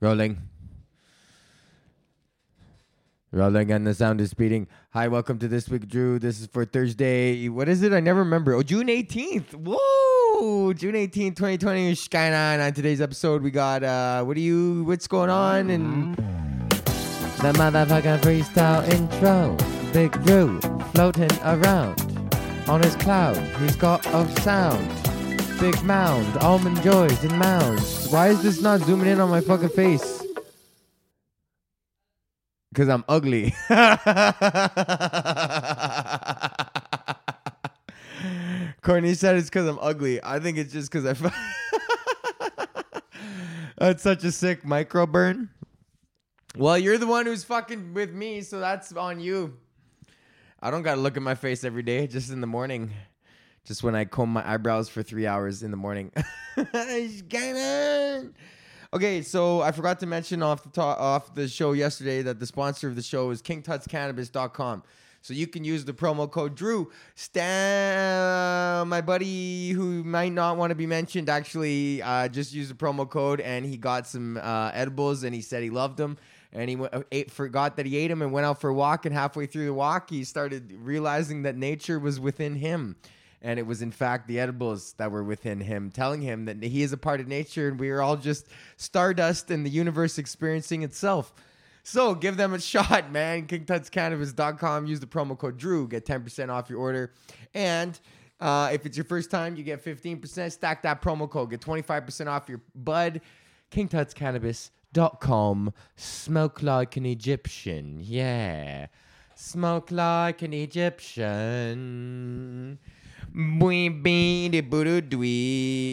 Rolling. Rolling and the sound is speeding. Hi, welcome to this week, Drew. This is for Thursday. What is it? I never remember. Oh, June 18th. Whoa! June 18th, 2020. Sky on. On today's episode, we got uh what do you what's going on and the motherfucking freestyle intro. Big Drew floating around on his cloud. He's got a sound. Big mound, almond joys and mounds. Why is this not zooming in on my fucking face? Because I'm ugly. Courtney said it's because I'm ugly. I think it's just because I. That's such a sick micro burn. Well, you're the one who's fucking with me, so that's on you. I don't gotta look at my face every day, just in the morning. Just when I comb my eyebrows for three hours in the morning. okay, so I forgot to mention off the top, off the show yesterday that the sponsor of the show is KingTutsCannabis.com. So you can use the promo code Drew. Stan, my buddy who might not want to be mentioned, actually uh, just used the promo code and he got some uh, edibles and he said he loved them. And he went, ate, forgot that he ate them and went out for a walk. And halfway through the walk, he started realizing that nature was within him. And it was, in fact, the edibles that were within him, telling him that he is a part of nature and we are all just stardust in the universe experiencing itself. So give them a shot, man. KingTutsCannabis.com. Use the promo code Drew. Get 10% off your order. And uh, if it's your first time, you get 15%. Stack that promo code. Get 25% off your bud. KingTutsCannabis.com. Smoke like an Egyptian. Yeah. Smoke like an Egyptian.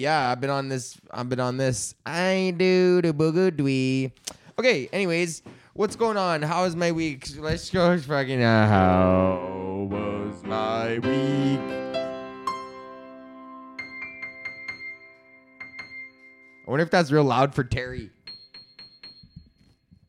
Yeah, I've been on this. I've been on this. I do the boogadoo. Okay, anyways, what's going on? How was my week? Let's go fucking uh, how was my week? I wonder if that's real loud for Terry.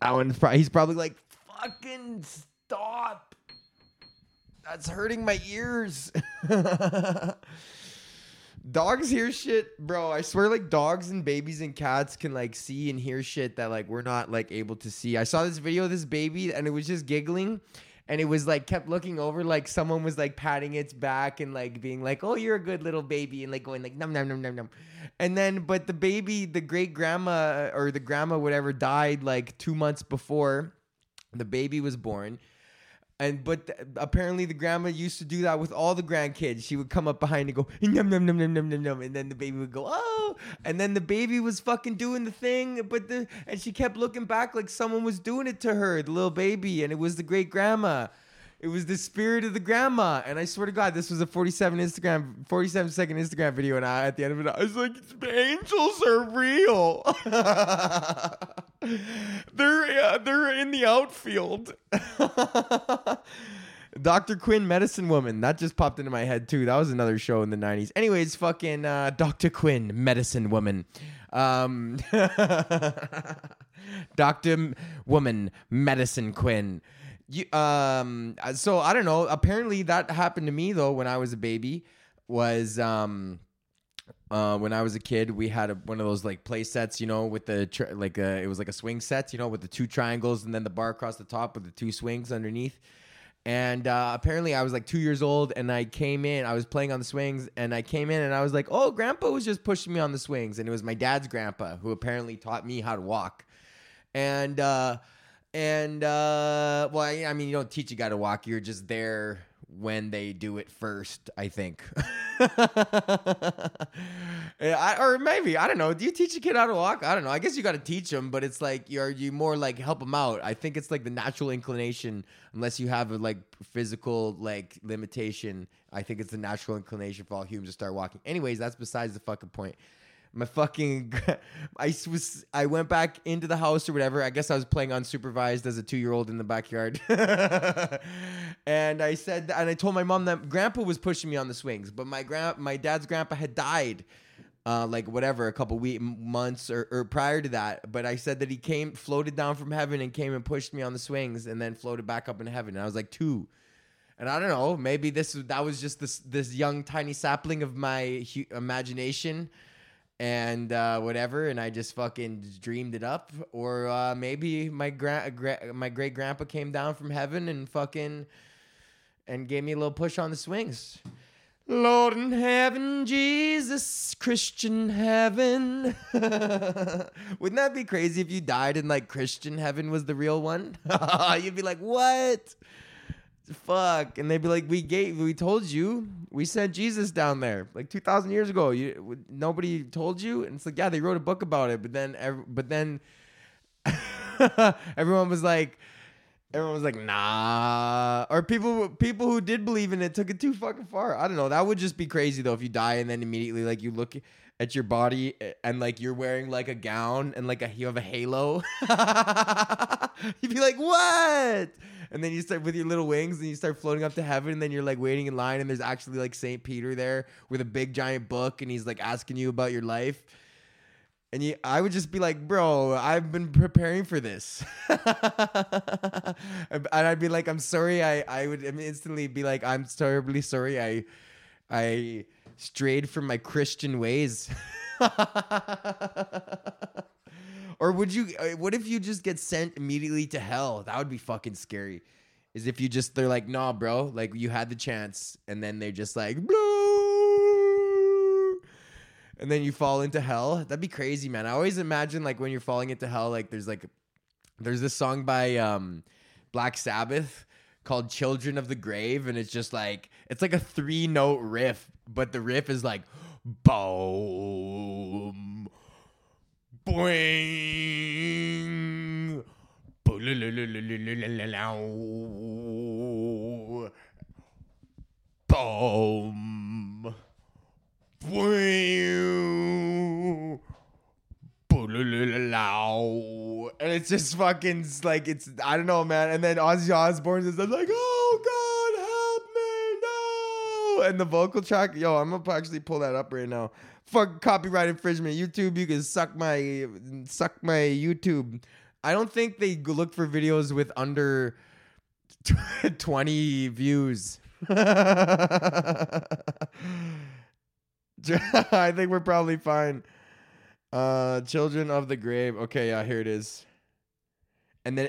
That one's probably, he's probably like, fucking stop. That's hurting my ears. dogs hear shit, bro. I swear, like dogs and babies and cats can like see and hear shit that like we're not like able to see. I saw this video of this baby and it was just giggling. And it was like kept looking over like someone was like patting its back and like being like, "Oh, you're a good little baby," and like going like num num num num num. And then, but the baby, the great grandma or the grandma, whatever, died like two months before the baby was born and but th- apparently the grandma used to do that with all the grandkids. She would come up behind and go num num num num num num num, and then the baby would go oh, and then the baby was fucking doing the thing, but the and she kept looking back like someone was doing it to her, the little baby, and it was the great grandma. It was the spirit of the grandma, and I swear to God, this was a 47 Instagram, 47 second Instagram video, and I at the end of it, I was like, "Angels are real. they're uh, they're in the outfield." Dr. Quinn, Medicine Woman. That just popped into my head too. That was another show in the 90s. Anyways, fucking uh, Dr. Quinn, Medicine Woman. Um, Dr. Woman, Medicine Quinn. You, um, so I don't know. Apparently that happened to me though when I was a baby. Was um, uh, when I was a kid, we had a, one of those like play sets, you know, with the tri- like a, it was like a swing set, you know, with the two triangles and then the bar across the top with the two swings underneath. And uh, apparently, I was like two years old, and I came in. I was playing on the swings, and I came in, and I was like, "Oh, Grandpa was just pushing me on the swings," and it was my dad's grandpa who apparently taught me how to walk. And uh, and uh, well, I, I mean, you don't teach a guy to walk; you're just there when they do it first. I think. I, or maybe I don't know. Do you teach a kid how to walk? I don't know. I guess you got to teach them, but it's like you're you more like help them out. I think it's like the natural inclination, unless you have a like physical like limitation. I think it's the natural inclination for all humans to start walking. Anyways, that's besides the fucking point. My fucking, I was I went back into the house or whatever. I guess I was playing unsupervised as a two year old in the backyard, and I said and I told my mom that Grandpa was pushing me on the swings, but my grand my dad's grandpa had died uh, like whatever, a couple weeks, months or, or prior to that. But I said that he came, floated down from heaven and came and pushed me on the swings and then floated back up in heaven. And I was like two. And I don't know, maybe this that was just this this young tiny sapling of my hu- imagination and uh, whatever, and I just fucking dreamed it up, or uh, maybe my gra-, gra- my great grandpa came down from heaven and fucking and gave me a little push on the swings. Lord in heaven, Jesus, Christian heaven. Wouldn't that be crazy if you died and like Christian heaven was the real one? You'd be like, what? Fuck. And they'd be like, we gave, we told you, we sent Jesus down there like 2,000 years ago. You, nobody told you? And it's like, yeah, they wrote a book about it. But then, but then everyone was like, Everyone was like, nah. Or people people who did believe in it took it too fucking far. I don't know. That would just be crazy though if you die and then immediately like you look at your body and like you're wearing like a gown and like a you have a halo. You'd be like, what? And then you start with your little wings and you start floating up to heaven and then you're like waiting in line and there's actually like Saint Peter there with a big giant book and he's like asking you about your life. And you, I would just be like, bro, I've been preparing for this. and I'd be like, I'm sorry. I, I would instantly be like, I'm terribly sorry. I, I strayed from my Christian ways. or would you, uh, what if you just get sent immediately to hell? That would be fucking scary. Is if you just, they're like, nah, bro, like you had the chance. And then they're just like, and then you fall into hell. That'd be crazy, man. I always imagine like when you're falling into hell, like there's like there's this song by um Black Sabbath called Children of the Grave, and it's just like it's like a three note riff, but the riff is like boom boing boom and it's just fucking like it's I don't know, man. And then Ozzy Osbourne is like, "Oh God, help me, no!" And the vocal track, yo, I'm gonna actually pull that up right now. Fuck copyright infringement. YouTube, you can suck my suck my YouTube. I don't think they look for videos with under 20 views. I think we're probably fine. Uh, Children of the Grave. Okay, yeah, here it is. And then.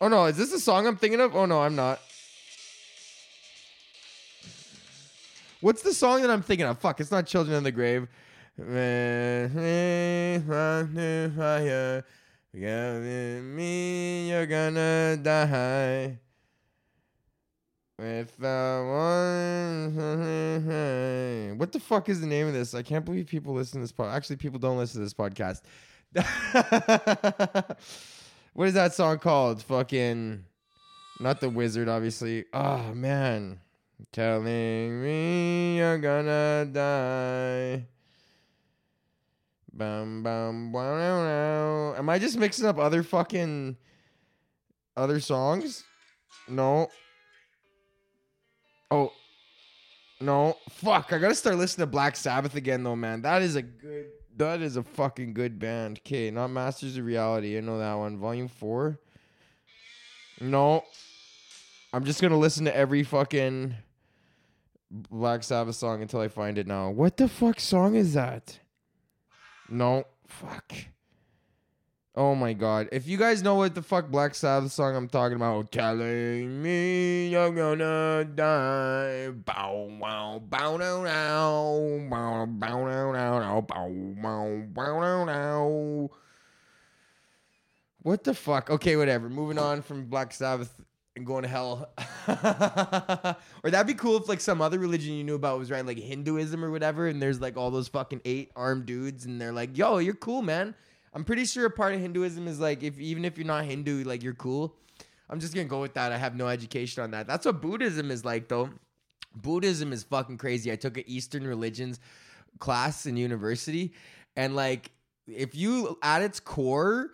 Oh no, is this a song I'm thinking of? Oh no, I'm not. What's the song that I'm thinking of? Fuck, it's not Children in the Grave. Me, you're gonna die. With the one, what the fuck is the name of this? I can't believe people listen to this pod. Actually, people don't listen to this podcast. what is that song called? Fucking, not the wizard, obviously. Oh man, telling me you're gonna die. Bum bum wow. Am I just mixing up other fucking other songs? No. Oh, no, fuck! I gotta start listening to Black Sabbath again, though, man. That is a good. That is a fucking good band. Okay, not Masters of Reality. I know that one. Volume four. No, I'm just gonna listen to every fucking Black Sabbath song until I find it. Now, what the fuck song is that? No, fuck. Oh my god. If you guys know what the fuck Black Sabbath song I'm talking about, telling me you're gonna die. Bow wow bow now now. Bow bow now now bow wow bow now. What the fuck? Okay, whatever. Moving on from Black Sabbath and going to hell. or that'd be cool if like some other religion you knew about was right, like Hinduism or whatever, and there's like all those fucking eight armed dudes, and they're like, yo, you're cool, man. I'm pretty sure a part of Hinduism is like if even if you're not Hindu, like you're cool. I'm just gonna go with that. I have no education on that. That's what Buddhism is like though. Buddhism is fucking crazy. I took an Eastern religions class in university, and like if you at its core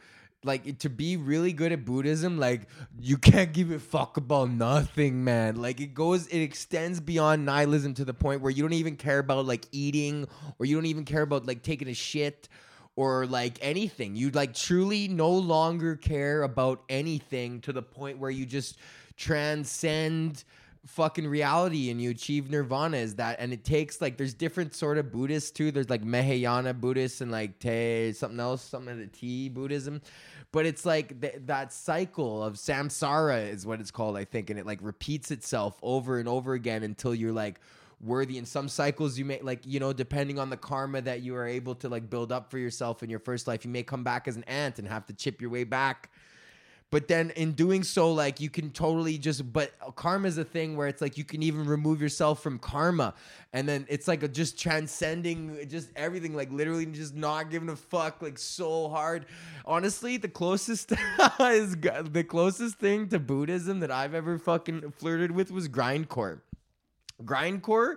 like to be really good at Buddhism, like you can't give a fuck about nothing, man. Like it goes, it extends beyond nihilism to the point where you don't even care about like eating, or you don't even care about like taking a shit, or like anything. You like truly no longer care about anything to the point where you just transcend fucking reality and you achieve nirvana is that and it takes like there's different sort of buddhists too. There's like mahayana buddhists and like te something else something of the tea buddhism. But it's like th- that cycle of samsara is what it's called i think and it like repeats itself over and over again until you're like worthy. In some cycles you may like you know depending on the karma that you are able to like build up for yourself in your first life you may come back as an ant and have to chip your way back but then in doing so like you can totally just but karma is a thing where it's like you can even remove yourself from karma. And then it's like a just transcending just everything like literally just not giving a fuck like so hard. Honestly the closest is the closest thing to buddhism that i've ever fucking flirted with was grindcore. Grindcore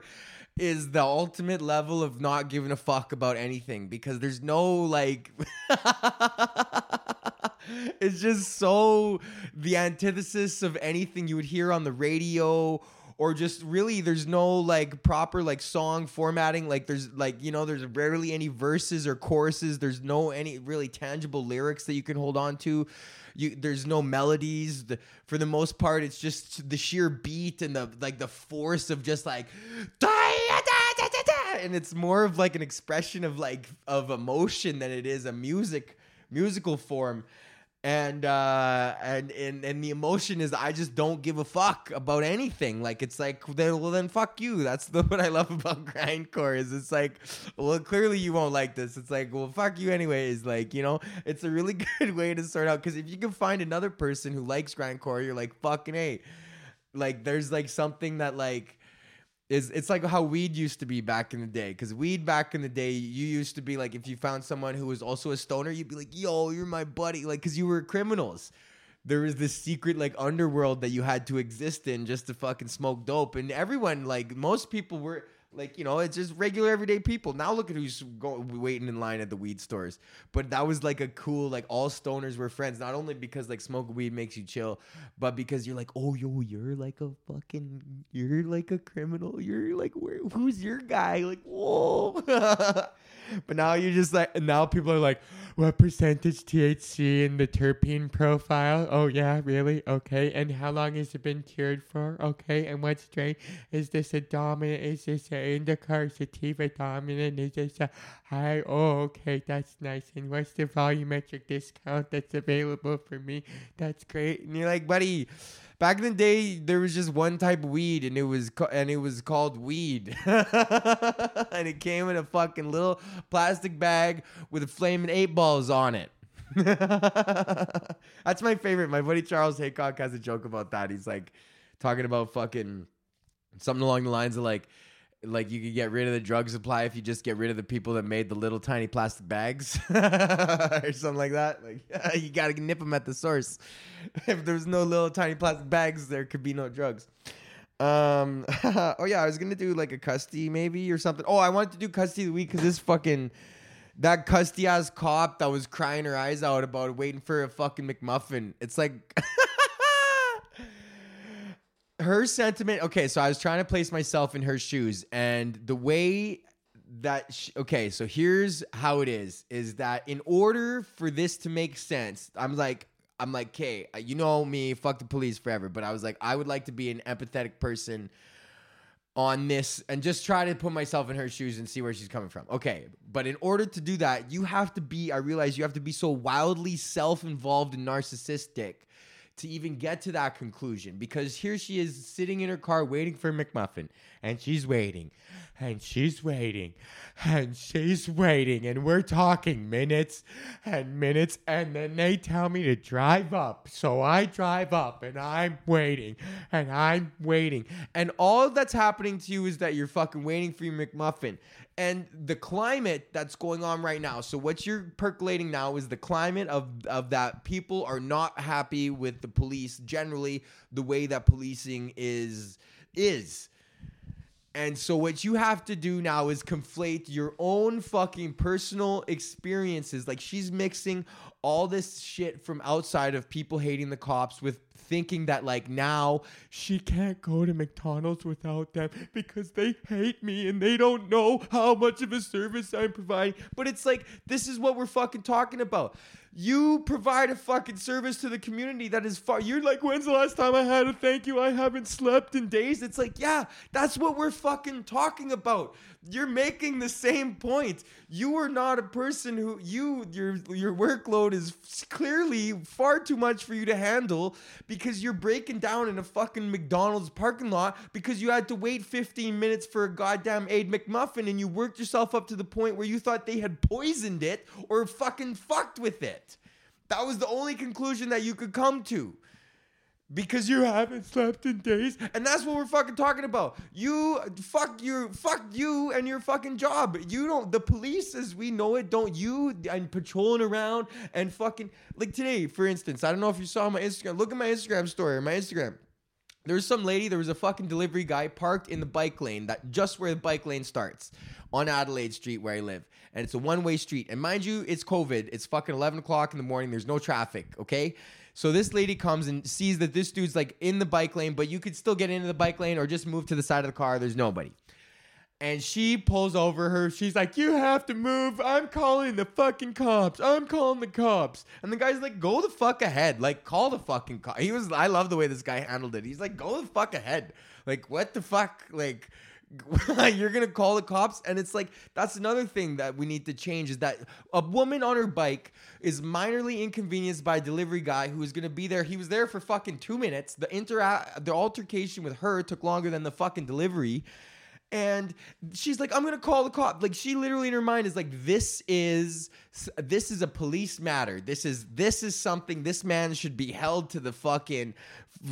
is the ultimate level of not giving a fuck about anything because there's no like it's just so the antithesis of anything you would hear on the radio or just really there's no like proper like song formatting. Like there's like you know there's rarely any verses or choruses. There's no any really tangible lyrics that you can hold on to. You there's no melodies. The, for the most part it's just the sheer beat and the like the force of just like and it's more of like an expression of like of emotion than it is a music musical form and uh and and and the emotion is I just don't give a fuck about anything. Like it's like then well then fuck you. That's the what I love about grindcore is it's like well clearly you won't like this. It's like well fuck you anyways. Like you know it's a really good way to start out because if you can find another person who likes grindcore, you're like fucking hey. Like there's like something that like is it's like how weed used to be back in the day. Because weed back in the day, you used to be like, if you found someone who was also a stoner, you'd be like, "Yo, you're my buddy," like because you were criminals. There was this secret like underworld that you had to exist in just to fucking smoke dope, and everyone like most people were like you know, it's just regular everyday people. Now look at who's going waiting in line at the weed stores. But that was like a cool like all stoners were friends. Not only because like smoking weed makes you chill, but because you're like, oh yo, you're like a fucking, you're like a criminal. You're like, where, who's your guy? Like, whoa. but now you're just like, and now people are like, what percentage THC in the terpene profile? Oh yeah, really? Okay. And how long has it been cured for? Okay. And what strain is this a dominant? Is this a indica or sativa dominant? Is this a high? Oh, okay, that's nice. And what's the volumetric discount that's available for me? That's great. And you're like, buddy back in the day there was just one type of weed and it was and it was called weed. And it came in a fucking little plastic bag with a flaming eight balls on it. That's my favorite. My buddy charles haycock has a joke about that. He's like talking about fucking something along the lines of like like you could get rid of the drug supply if you just get rid of the people that made the little tiny plastic bags or something like that. Like you gotta nip them at the source. if there's no little tiny plastic bags, there could be no drugs. Um. oh yeah, I was gonna do like a custy maybe or something. Oh, I wanted to do custy the week because this fucking that custy ass cop that was crying her eyes out about waiting for a fucking McMuffin. It's like. Her sentiment okay so i was trying to place myself in her shoes and the way that she, okay so here's how it is is that in order for this to make sense i'm like i'm like okay uh, you know me fuck the police forever but i was like i would like to be an empathetic person on this and just try to put myself in her shoes and see where she's coming from. Okay, but in order to do that, you have to be I realize you have to be so wildly self-involved and narcissistic to even get to that conclusion because here she is sitting in her car waiting for McMuffin and she's waiting and she's waiting and she's waiting and we're talking minutes and minutes and then they tell me to drive up. So I drive up and I'm waiting and I'm waiting. And all that's happening to you is that you're fucking waiting for your McMuffin and the climate that's going on right now. So what you're percolating now is the climate of of that people are not happy with the police generally the way that policing is is. And so what you have to do now is conflate your own fucking personal experiences. Like she's mixing all this shit from outside of people hating the cops with thinking that like now she can't go to McDonald's without them because they hate me and they don't know how much of a service I'm providing. But it's like this is what we're fucking talking about. You provide a fucking service to the community that is far. You're like, when's the last time I had a thank you? I haven't slept in days. It's like, yeah, that's what we're fucking talking about. You're making the same point. You are not a person who you your your workload is clearly far too much for you to handle because you're breaking down in a fucking McDonald's parking lot because you had to wait 15 minutes for a goddamn Egg McMuffin and you worked yourself up to the point where you thought they had poisoned it or fucking fucked with it. That was the only conclusion that you could come to because you haven't slept in days. And that's what we're fucking talking about. You fuck your fuck you and your fucking job. You don't the police as we know it don't you and patrolling around and fucking like today for instance i don't know if you saw my instagram look at my instagram story my instagram. There was some lady there was a fucking delivery guy parked in the bike lane that just where the bike lane starts on adelaide street where i live. And it's a one-way street. And mind you it's covid. It's fucking 11 o'clock in the morning. There's no traffic okay so this lady comes and sees that this dude's like in the bike lane, but you could still get into the bike lane or just move to the side of the car. There's nobody. And she pulls over her. She's like, You have to move. I'm calling the fucking cops. I'm calling the cops. And the guy's like, Go the fuck ahead. Like, call the fucking cops. He was, I love the way this guy handled it. He's like, Go the fuck ahead. Like, what the fuck? Like, you're gonna call the cops and it's like that's another thing that we need to change is that a woman on her bike is minorly inconvenienced by a delivery guy who is gonna be there. He was there for fucking two minutes. The inter the altercation with her took longer than the fucking delivery and she's like i'm gonna call the cop. Like she literally in her mind is like this is this is a police matter. This is this is something this man should be held to the fucking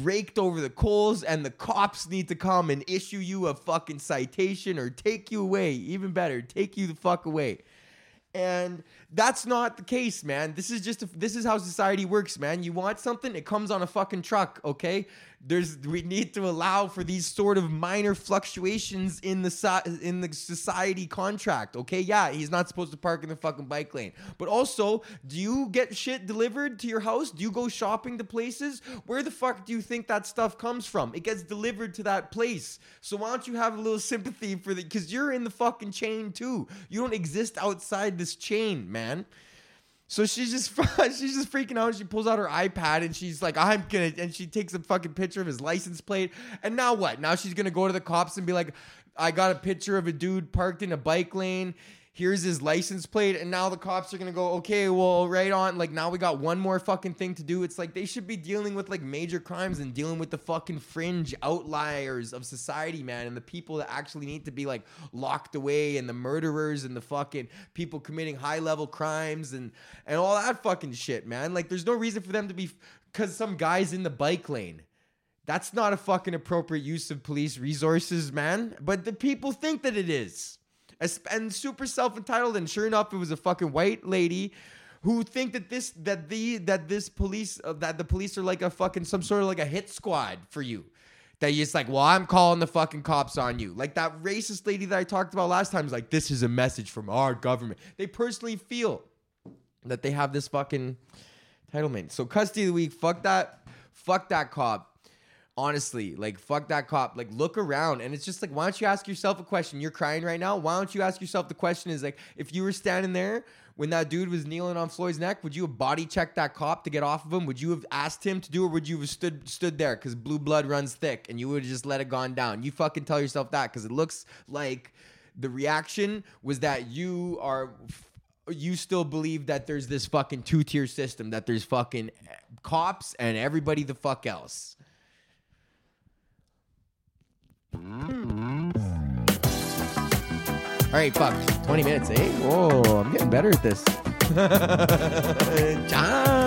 raked over the coals and the cops need to come and issue you a fucking citation or take you away. Even better take you the fuck away and that's not the case, man. This is just a, this is how society works, man. You want something, it comes on a fucking truck, okay? There's we need to allow for these sort of minor fluctuations in the in the society contract, okay? Yeah, he's not supposed to park in the fucking bike lane. But also, do you get shit delivered to your house? Do you go shopping to places? Where the fuck do you think that stuff comes from? It gets delivered to that place. So why don't you have a little sympathy for the cuz you're in the fucking chain too. You don't exist outside this chain, man. So she's just she's just freaking out. She pulls out her iPad and she's like, "I'm gonna," and she takes a fucking picture of his license plate. And now what? Now she's gonna go to the cops and be like, "I got a picture of a dude parked in a bike lane here's his license plate and now the cops are gonna go okay well right on like now we got one more fucking thing to do. It's like they should be dealing with like major crimes and dealing with the fucking fringe outliers of society man and the people that actually need to be like locked away and the murderers and the fucking people committing high level crimes and and all that fucking shit man. Like there's no reason for them to be because some guys in the bike lane. That's not a fucking appropriate use of police resources man but the people think that it is and super self entitled. And sure enough, it was a fucking white lady who think that this that the that this police uh, that the police are like a fucking some sort of like a hit squad for you. That you're just like, well, I'm calling the fucking cops on you. Like that racist lady that I talked about last time is like, this is a message from our government. They personally feel that they have this fucking entitlement. So custy of the week, fuck that, fuck that cop honestly like fuck that cop. Like look around and it's just like why don't you ask yourself a question? You're crying right now. Why don't you ask yourself the question is like if you were standing there when that dude was kneeling on Floyd's neck would you have body checked that cop to get off of him? Would you have asked him to do it would you have stood stood there? Because blue blood runs thick and you would have just let it gone down. You fucking tell yourself that because it looks like the reaction was that you are you still believe that there's this fucking two-tier system that there's fucking cops and everybody the fuck else all right, fuck. 20 minutes, eh? Whoa, I'm getting better at this.